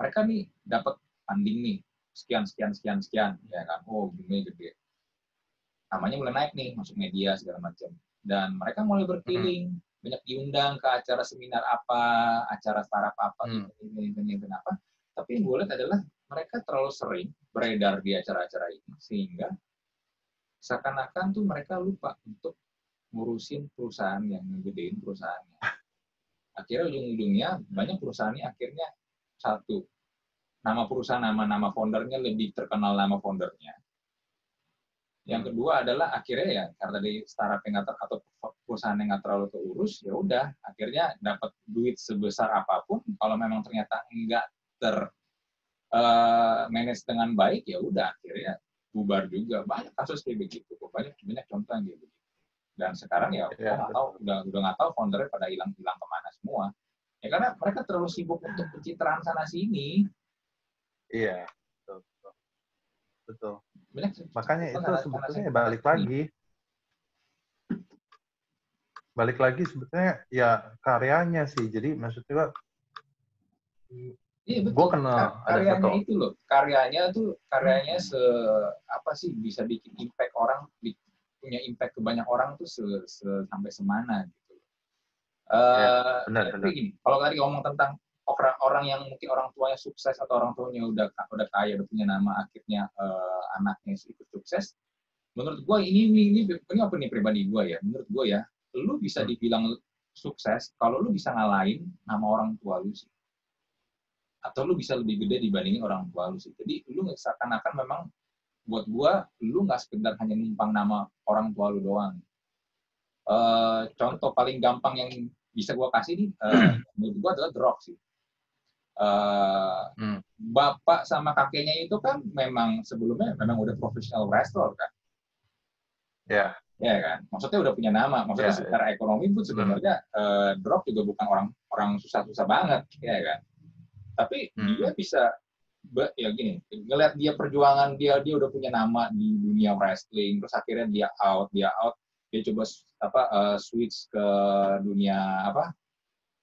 mereka nih dapat funding nih, sekian sekian sekian sekian, ya kan? Oh, gini gede. Namanya mulai naik nih, masuk media segala macam. Dan mereka mulai berkeliling, banyak diundang ke acara seminar apa, acara startup apa, Hmm. ini, ini, ini, apa. Tapi yang gue lihat adalah mereka terlalu sering beredar di acara-acara ini, sehingga seakan-akan tuh mereka lupa untuk ngurusin perusahaan yang ngegedein perusahaannya. Akhirnya ujung-ujungnya banyak perusahaan ini akhirnya satu, nama perusahaan, nama-nama foundernya lebih terkenal nama foundernya. Yang kedua adalah akhirnya ya karena di startup yang ter- atau perusahaan yang nggak terlalu keurus, ya udah akhirnya dapat duit sebesar apa pun, kalau memang ternyata nggak ter eh, manage dengan baik, ya udah akhirnya bubar juga. Banyak kasus kayak begitu, banyak banyak contoh yang kayak begitu. Dan sekarang ya, gua nggak tahu, udah udah nggak tahu foundernya pada hilang-hilang ke mana semua. Ya karena mereka terlalu sibuk untuk pencitraan sana sini. Iya, betul. betul. Betul. Makanya itu sebetulnya balik lagi. Balik lagi sebetulnya ya karyanya sih. Jadi maksudnya Iya betul. gue kenal Kar- ada karyanya satu itu loh, karyanya tuh karyanya se apa sih bisa bikin impact orang, punya impact ke banyak orang tuh se, se- sampai semana gitu. Eh, Ya, benar, benar. gini, kalau tadi ngomong tentang orang orang yang mungkin orang tuanya sukses atau orang tuanya udah udah kaya, udah punya nama, akhirnya eh, anaknya ikut sukses. Menurut gue ini ini ini, ini apa nih pribadi gue ya? Menurut gue ya, lu bisa Hmm. dibilang sukses kalau lu bisa ngalahin nama orang tua lu sih atau lu bisa lebih gede dibandingin orang tua lu sih. Jadi lu seakan-akan memang buat gua lu nggak sekedar hanya numpang nama orang tua lu doang. Eh, contoh paling gampang yang bisa gua kasih nih eh, menurut gua adalah The Rock sih. Eh, Hmm. bapak sama kakeknya itu kan memang sebelumnya memang udah profesional wrestler kan. ya Ya kan, maksudnya udah punya nama. Maksudnya Ya, ya. secara ekonomi pun sebenarnya eh, The Rock juga bukan orang orang susah-susah banget, ya kan. Tapi Hmm. dia bisa ya gini, ngelihat dia perjuangan dia dia udah punya nama di dunia wrestling, terus akhirnya dia out, dia out, dia coba apa eh, switch ke dunia apa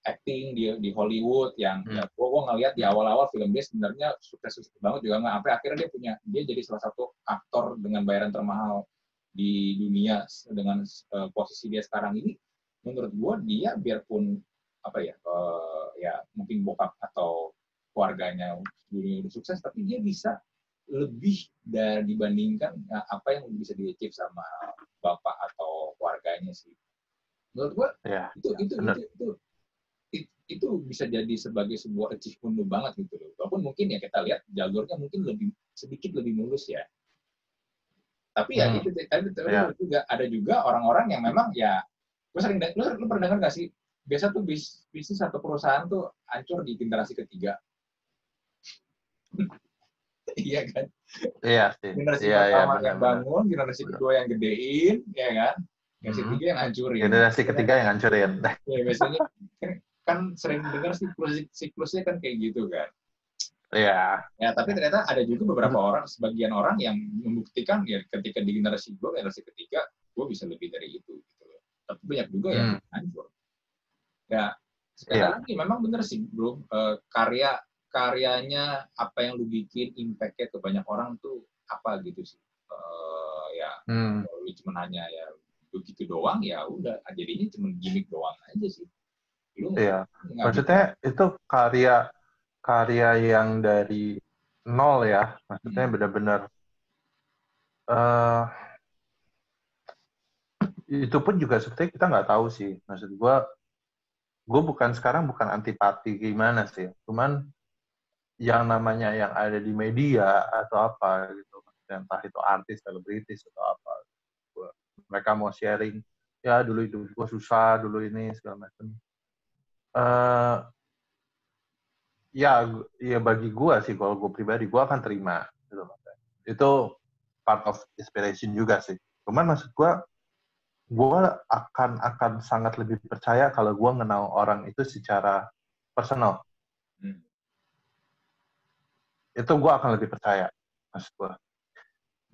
acting di di Hollywood yang Hmm. ya gua ngelihat di awal-awal film dia sebenarnya sukses-sukses banget juga nggak sampai akhirnya dia punya dia jadi salah satu aktor dengan bayaran termahal di dunia dengan eh, posisi dia sekarang ini. Menurut gua dia biarpun apa ya eh, ya mungkin bokap atau keluarganya dunia udah sukses tapi dia bisa lebih dari dibandingkan eh, apa yang bisa di achieve sama bapak atau keluarganya sih. Menurut gua ya itu ya, itu, itu itu it- itu bisa jadi sebagai sebuah achievement banget gitu loh. Walaupun mungkin ya kita lihat jalurnya mungkin lebih sedikit lebih mulus ya. Tapi ya Hmm. itu tadi tadi Ya. juga ada juga orang-orang yang memang ya gue sering lu, lu pernah dengar gak sih biasa tuh bis, bisnis atau perusahaan tuh hancur di generasi ketiga. iya kan? iya sih Generasi iya iya pertama yang benar-benar bangun, generasi Benar. kedua yang gedein, ya kan? Generasi ketiga yang hancurin. generasi ketiga yang ngancurin Ya biasanya kan, sering dengar siklus siklusnya kan kayak gitu kan. iya Ya tapi ternyata ada juga beberapa orang, sebagian orang yang membuktikan ya ketika di generasi gue, generasi ketiga, gue bisa lebih dari itu. Gitu loh. Tapi banyak juga yang Hmm. hancur. Ya sekali yeah. lagi memang bener sih bro uh, karya karyanya apa yang lu bikin impactnya ke banyak orang tuh apa gitu sih uh, ya hmm. lu cuma hanya ya begitu doang ya udah jadinya cuma gimmick doang aja sih lu iya. maksudnya itu karya karya yang dari nol ya. Maksudnya hmm. benar-benar uh, itu pun juga sebetulnya kita nggak tahu sih. Maksud gue gue bukan sekarang bukan antipati gimana sih. Cuman yang namanya yang ada di media atau apa gitu. Entah itu artis selebritis atau apa. Mereka mau sharing ya dulu itu gue susah dulu ini segala macam uh, ya ya bagi gue sih kalau gue pribadi gue akan terima gitu itu part of inspiration juga sih cuman maksud gue gue akan akan sangat lebih percaya kalau gue kenal orang itu secara personal. Hmm. Itu gue akan lebih percaya, maksud gue.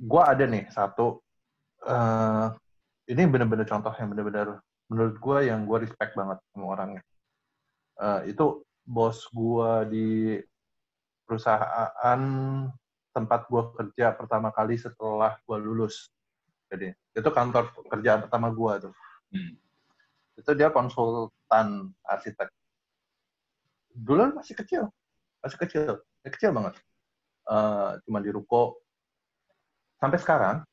Gue ada nih satu, uh, ini bener-bener contoh yang bener-bener menurut gue yang gue respect banget sama orangnya. Uh, itu bos gue di perusahaan tempat gue kerja pertama kali setelah gue lulus. Jadi itu kantor kerjaan pertama gue tuh. Hmm. itu dia konsultan arsitek. Dulu masih kecil. Masih kecil. Masih kecil banget. Uh, cuma di ruko. Sampai sekarang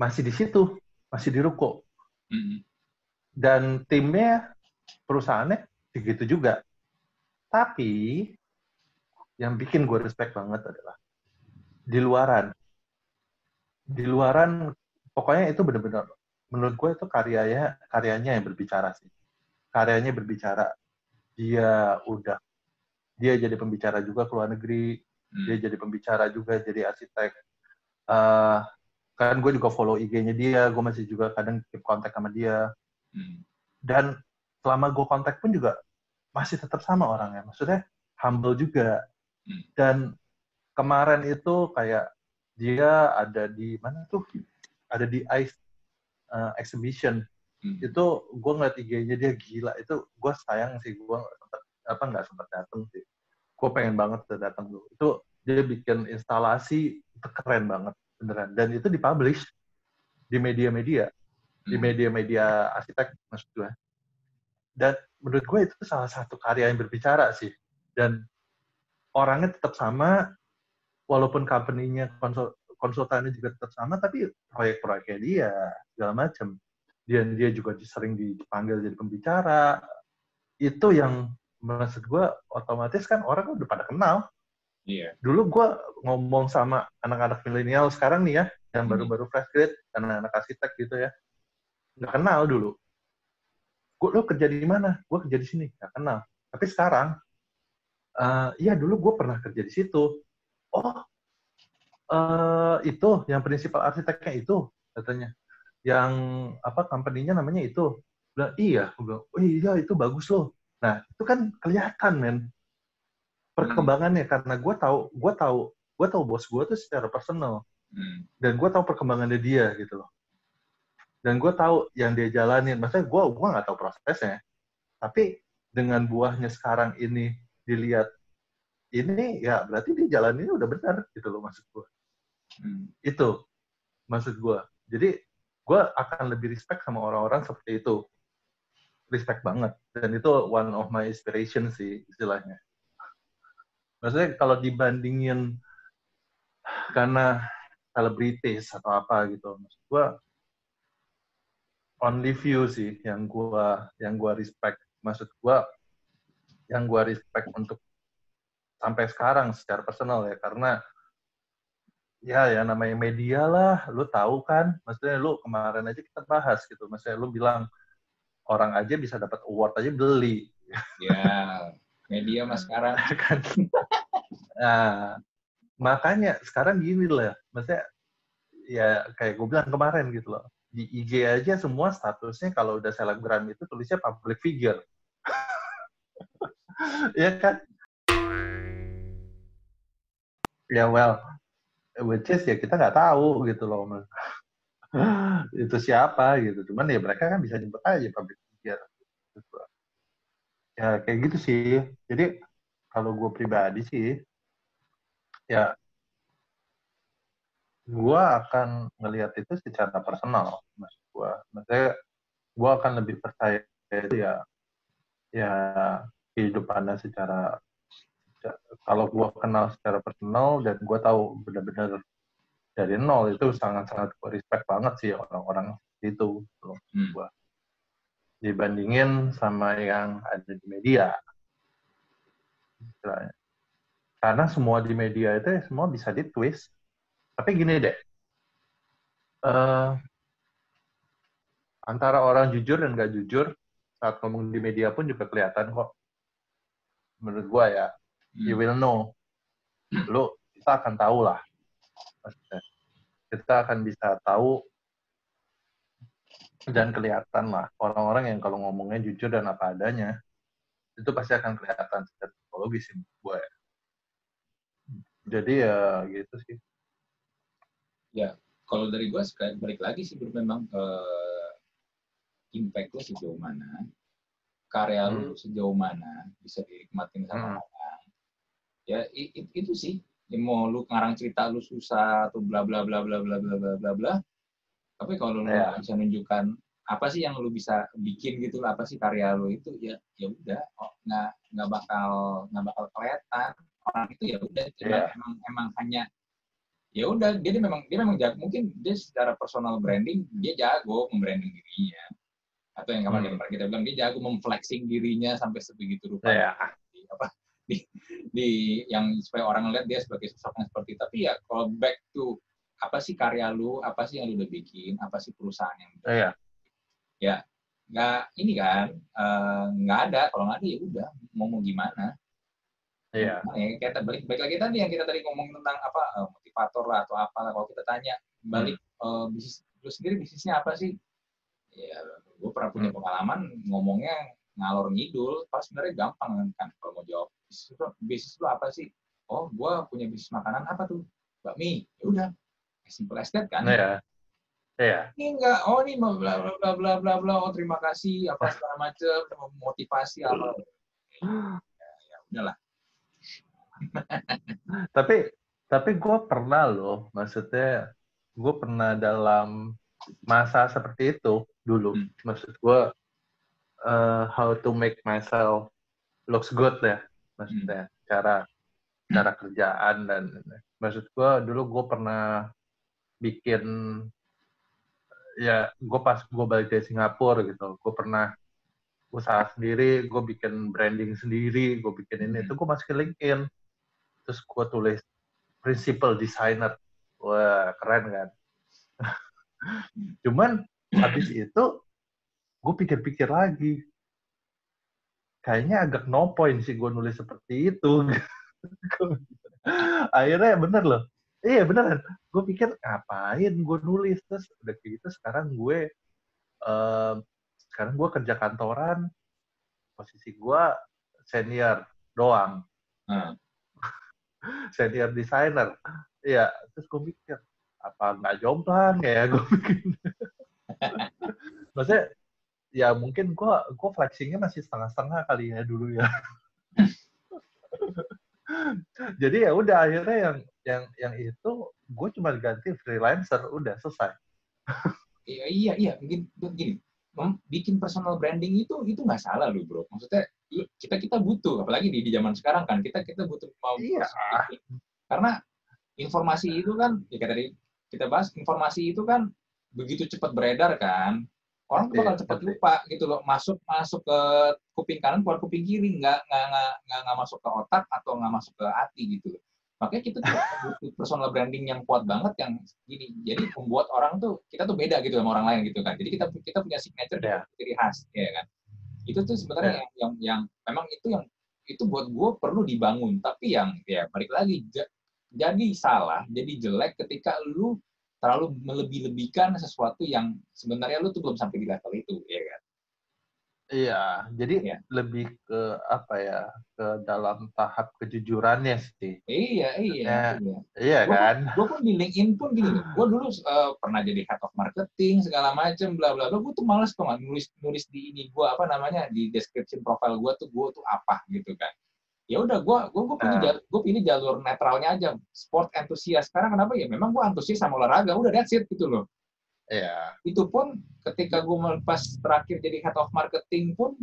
masih di situ. Masih di ruko. Hmm. dan timnya perusahaannya begitu juga. Tapi yang bikin gue respect banget adalah di luaran. Di luaran pokoknya itu benar-benar menurut gue itu karyanya karyanya yang berbicara sih. Karyanya berbicara. Dia udah dia jadi pembicara juga ke luar negeri hmm. dia jadi pembicara juga jadi arsitek. Uh, kan gue juga follow IG-nya dia gue masih juga kadang keep kontak sama dia. Hmm. dan selama gue kontak pun juga masih tetap sama orangnya. Maksudnya humble juga. Hmm. dan kemarin itu kayak dia ada di mana tuh? Ada di ICE uh, exhibition. Hmm. itu gue ngeliat IG-nya dia gila. Itu gue sayang sih gue sempat apa nggak sempat datang sih. Gue pengen banget datang tuh. Itu dia bikin instalasi itu keren banget beneran. Dan itu dipublish di media-media. Hmm. di media-media arsitek maksud gue dan menurut gue itu salah satu karya yang berbicara sih dan orangnya tetap sama walaupun company-nya konsultannya juga tetap sama tapi proyek-proyeknya dia segala macam dan dia juga sering dipanggil jadi pembicara itu yang maksud gue otomatis kan orang udah pada kenal Iya. Dulu gue ngomong sama anak-anak milenial sekarang nih ya, yang hmm. baru-baru fresh grade, anak-anak arsitek gitu ya, nggak kenal dulu. Gue lo kerja di mana? Gue kerja di sini, nggak kenal. Tapi sekarang, uh, iya dulu gue pernah kerja di situ. Oh, uh, itu yang prinsipal arsiteknya itu katanya yang apa company-nya namanya itu bilang iya bilang oh iya itu bagus loh nah itu kan kelihatan men perkembangannya hmm. karena gue tahu gue tahu gue tahu bos gue tuh secara personal hmm. dan gue tahu perkembangannya dia gitu loh dan gue tahu yang dia jalanin maksudnya gue gue nggak tahu prosesnya tapi dengan buahnya sekarang ini dilihat ini ya berarti dia jalaninnya udah benar gitu loh maksud gue Hmm. Itu maksud gue. Jadi gue akan lebih respect sama orang-orang seperti itu. Respect banget. Dan itu one of my inspiration sih istilahnya. Maksudnya kalau dibandingin karena selebritis atau apa gitu, maksud gue only few sih yang gue yang gue respect. Maksud gue yang gue respect untuk sampai sekarang secara personal ya. Karena ya ya namanya media lah lu tahu kan? Maksudnya lu kemarin aja kita bahas gitu. Maksudnya lu bilang orang aja bisa dapat award aja beli. Ya media mas sekarang. Kan? Nah makanya sekarang gini lah. Maksudnya ya kayak gue bilang kemarin gitu loh di IG aja semua statusnya kalau udah selebgram itu tulisnya public figure. Ya kan? Ya well which is ya kita nggak tahu gitu loh itu siapa gitu. Cuman ya mereka kan bisa jemput aja public figure. Ya kayak gitu sih. Jadi kalau gue pribadi sih ya gue akan ngelihat itu secara personal maksud gue maksudnya gue akan lebih percaya itu ya ya kehidupannya secara kalau gue kenal secara personal dan gue tahu benar-benar dari nol itu sangat-sangat respect banget sih orang-orang itu hmm. gua. Dibandingin sama yang ada di media. Karena semua di media itu semua bisa ditwist tapi gini deh uh, antara orang jujur dan gak jujur saat ngomong di media pun juga kelihatan kok menurut gua ya hmm. you will know lu kita akan tahu lah kita akan bisa tahu dan kelihatan lah orang-orang yang kalau ngomongnya jujur dan apa adanya itu pasti akan kelihatan secara psikologis sih gue ya. Jadi ya gitu sih. Ya, kalau dari gue balik lagi sih memang uh, impact lo sejauh mana, karya hmm. lo sejauh mana bisa dinikmatin sama hmm. orang. Ya it, it, itu sih ya mau lu ngarang cerita lu susah atau bla bla bla bla bla bla bla bla bla tapi kalau lu yeah. bisa menunjukkan apa sih yang lu bisa bikin gitu apa sih karya lu itu ya ya udah oh, nggak nggak bakal nggak bakal kelihatan orang itu ya udah yeah. emang emang hanya ya udah dia, dia memang dia memang jago mungkin dia secara personal branding dia jago membranding dirinya atau yang kemarin hmm. kita bilang dia jago memflexing dirinya sampai sebegitu rupa yeah. apa di, di yang supaya orang lihat dia sebagai sosok yang seperti itu. tapi ya kalau back to apa sih karya lu apa sih yang lu udah bikin apa sih perusahaan yang udah yeah. ya nggak ini kan uh, nggak ada kalau nggak ada ya udah mau mau gimana Iya. Nah, ya, kita balik balik lagi tadi yang kita tadi ngomong tentang apa uh, motivator lah atau apa kalau kita tanya balik hmm. uh, bisnis lu sendiri bisnisnya apa sih? Ya, gue pernah punya hmm. pengalaman ngomongnya ngalor ngidul, pas sebenarnya gampang kan kalau mau jawab bisnis lo, bisnis lo apa sih? Oh, gue punya bisnis makanan apa tuh? Bakmi. Ya udah, simple as that kan? Iya. Iya. Ini enggak, oh ini bla bla bla bla bla bla, oh terima kasih apa segala macam, motivasi apa. Ya, ya udahlah. tapi tapi gue pernah loh, maksudnya gue pernah dalam masa seperti itu dulu. Hmm. Maksud gue uh, how to make myself looks good ya maksudnya hmm. cara cara kerjaan dan maksud gue dulu gue pernah bikin ya gue pas gue balik dari Singapura gitu gue pernah usaha sendiri gue bikin branding sendiri gue bikin ini hmm. itu gue masukin LinkedIn terus gue tulis principal designer. Wah keren kan? Cuman habis itu gue pikir-pikir lagi. Kayaknya agak no point sih gue nulis seperti itu. Akhirnya bener loh. Iya beneran. Gue pikir ngapain gue nulis? Terus udah kayak gitu sekarang gue uh, sekarang gue kerja kantoran. Posisi gue senior doang. Hmm. Senior designer iya terus gue mikir apa nggak jomplang ya gue bikin maksudnya ya mungkin gue gue flexingnya masih setengah-setengah kali ya dulu ya. Jadi ya udah akhirnya yang yang yang itu gue cuma ganti freelancer udah selesai. iya iya iya mungkin begini bikin personal branding itu itu nggak salah loh bro. Maksudnya kita kita butuh apalagi di, di zaman sekarang kan kita kita butuh mau iya. karena informasi itu kan ya kayak tadi kita bahas informasi itu kan begitu cepat beredar kan orang tuh bakal yeah, cepat lupa gitu loh masuk masuk ke kuping kanan keluar kuping kiri nggak nggak nggak nggak masuk ke otak atau nggak masuk ke hati gitu makanya kita tuh butuh personal branding yang kuat banget yang gini jadi membuat orang tuh kita tuh beda gitu sama orang lain gitu kan. Jadi kita kita punya signature yeah. ciri khas ya kan itu tuh sebenarnya yeah. yang, yang yang memang itu yang itu buat gue perlu dibangun tapi yang ya balik lagi jadi salah jadi jelek ketika lu terlalu melebih-lebihkan sesuatu yang sebenarnya lu tuh belum sampai di level itu, ya kan? Iya, jadi ya. lebih ke apa ya ke dalam tahap kejujurannya sih. Iya, iya. Ya, iya gua, kan. Gue pun di LinkedIn pun gini, gue dulu uh, pernah jadi head of marketing segala macem bla bla bla gue tuh males kok nulis nulis di ini gue apa namanya di description profile gue tuh gue tuh apa gitu kan ya udah gue gue gue pilih Nah. gue pilih jalur netralnya aja sport entusias sekarang kenapa ya memang gue antusias sama olahraga udah that's it gitu loh Iya. itu pun ketika gue pas terakhir jadi head of marketing pun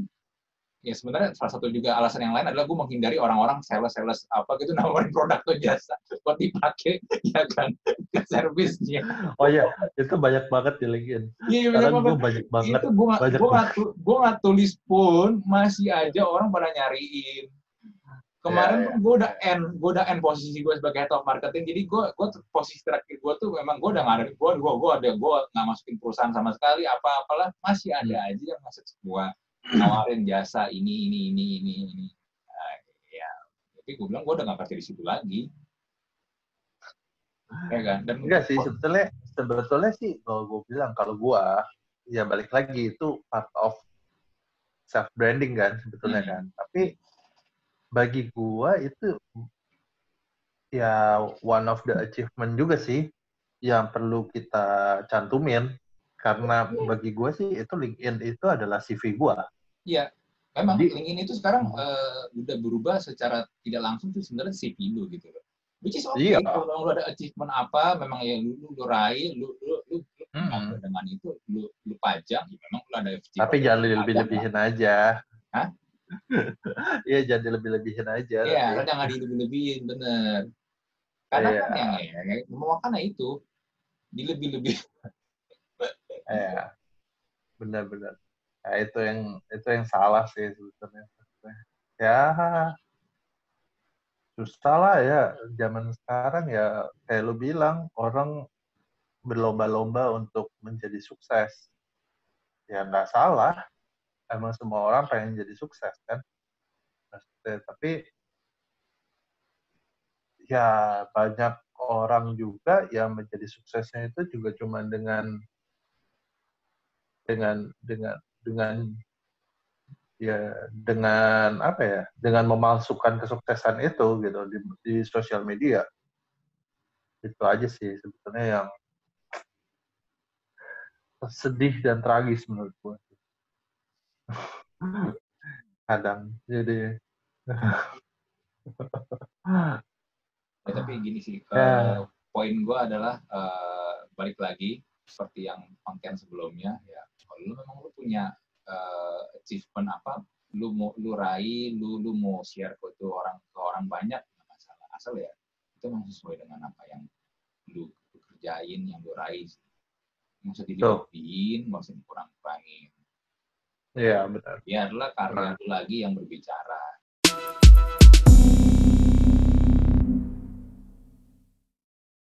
ya sebenarnya salah satu juga alasan yang lain adalah gue menghindari orang-orang sales-sales apa gitu nawarin produk atau jasa buat dipakai ya kan ke servisnya Oh iya, itu banyak banget di LinkedIn. iya bener gue banget. banyak banget. itu gue nggak banyak gue gue nggak tulis pun masih aja orang pada nyariin kemarin Iya, tuh gue udah end gue udah end posisi gue sebagai head of marketing jadi gue gue posisi terakhir gue tuh memang gue udah nggak ada gue gue gue ada gue nggak masukin perusahaan sama sekali apa apalah masih ada Hmm. aja yang masuk semua nawarin jasa ini ini ini ini ini Nah, ya tapi gue bilang gue udah nggak kerja di situ lagi ya kan dan Enggak sih, sebetulnya sebetulnya sih kalau gue bilang kalau gue ya balik lagi itu part of self branding kan sebetulnya Hmm. kan. Tapi bagi gue itu ya one of the achievement juga sih yang perlu kita cantumin karena bagi gue sih itu LinkedIn itu adalah CV gue. Iya, memang Jadi- LinkedIn itu sekarang eh, udah berubah secara tidak langsung tuh sebenarnya CV lu gitu loh. Which is okay, Iya. kalau lu ada achievement apa, memang ya lu, lu, lu raih, lu, lu, lu, lu Hmm. dengan itu, lu, lu pajang, ya memang lu ada achievement. Tapi jangan dilebih-lebihin aja. Hah? Iya jangan dilebih-lebihin aja. Iya, tapi. kan jangan dilebih-lebihin, bener. Karena Iya. kan yang, yang, yang makanya itu, dilebih-lebih. Iya. Benar-benar. Ya, itu yang itu yang salah sih sebetulnya. Ya susah lah ya zaman sekarang ya kayak lu bilang orang berlomba-lomba untuk menjadi sukses. Ya nggak salah. Emang semua orang pengen jadi sukses kan. Maksudnya, tapi ya banyak orang juga yang menjadi suksesnya itu juga cuma dengan dengan dengan dengan ya dengan apa ya dengan memalsukan kesuksesan itu gitu di, di sosial media itu aja sih sebetulnya yang sedih dan tragis menurut gue kadang jadi Ya, tapi gini sih, Ya. eh, poin gue adalah eh, balik lagi seperti yang konten sebelumnya ya. Kalau lu memang lu punya eh, achievement apa, lu mau lu raih, lu lu mau share ke itu orang ke orang banyak nggak masalah. Asal ya itu memang sesuai dengan apa yang lu, lu kerjain, yang lu raih. Nggak usah dilebihin, nggak usah dikurang-kurangin. Ya benar. Ya adalah karya lu lagi yang berbicara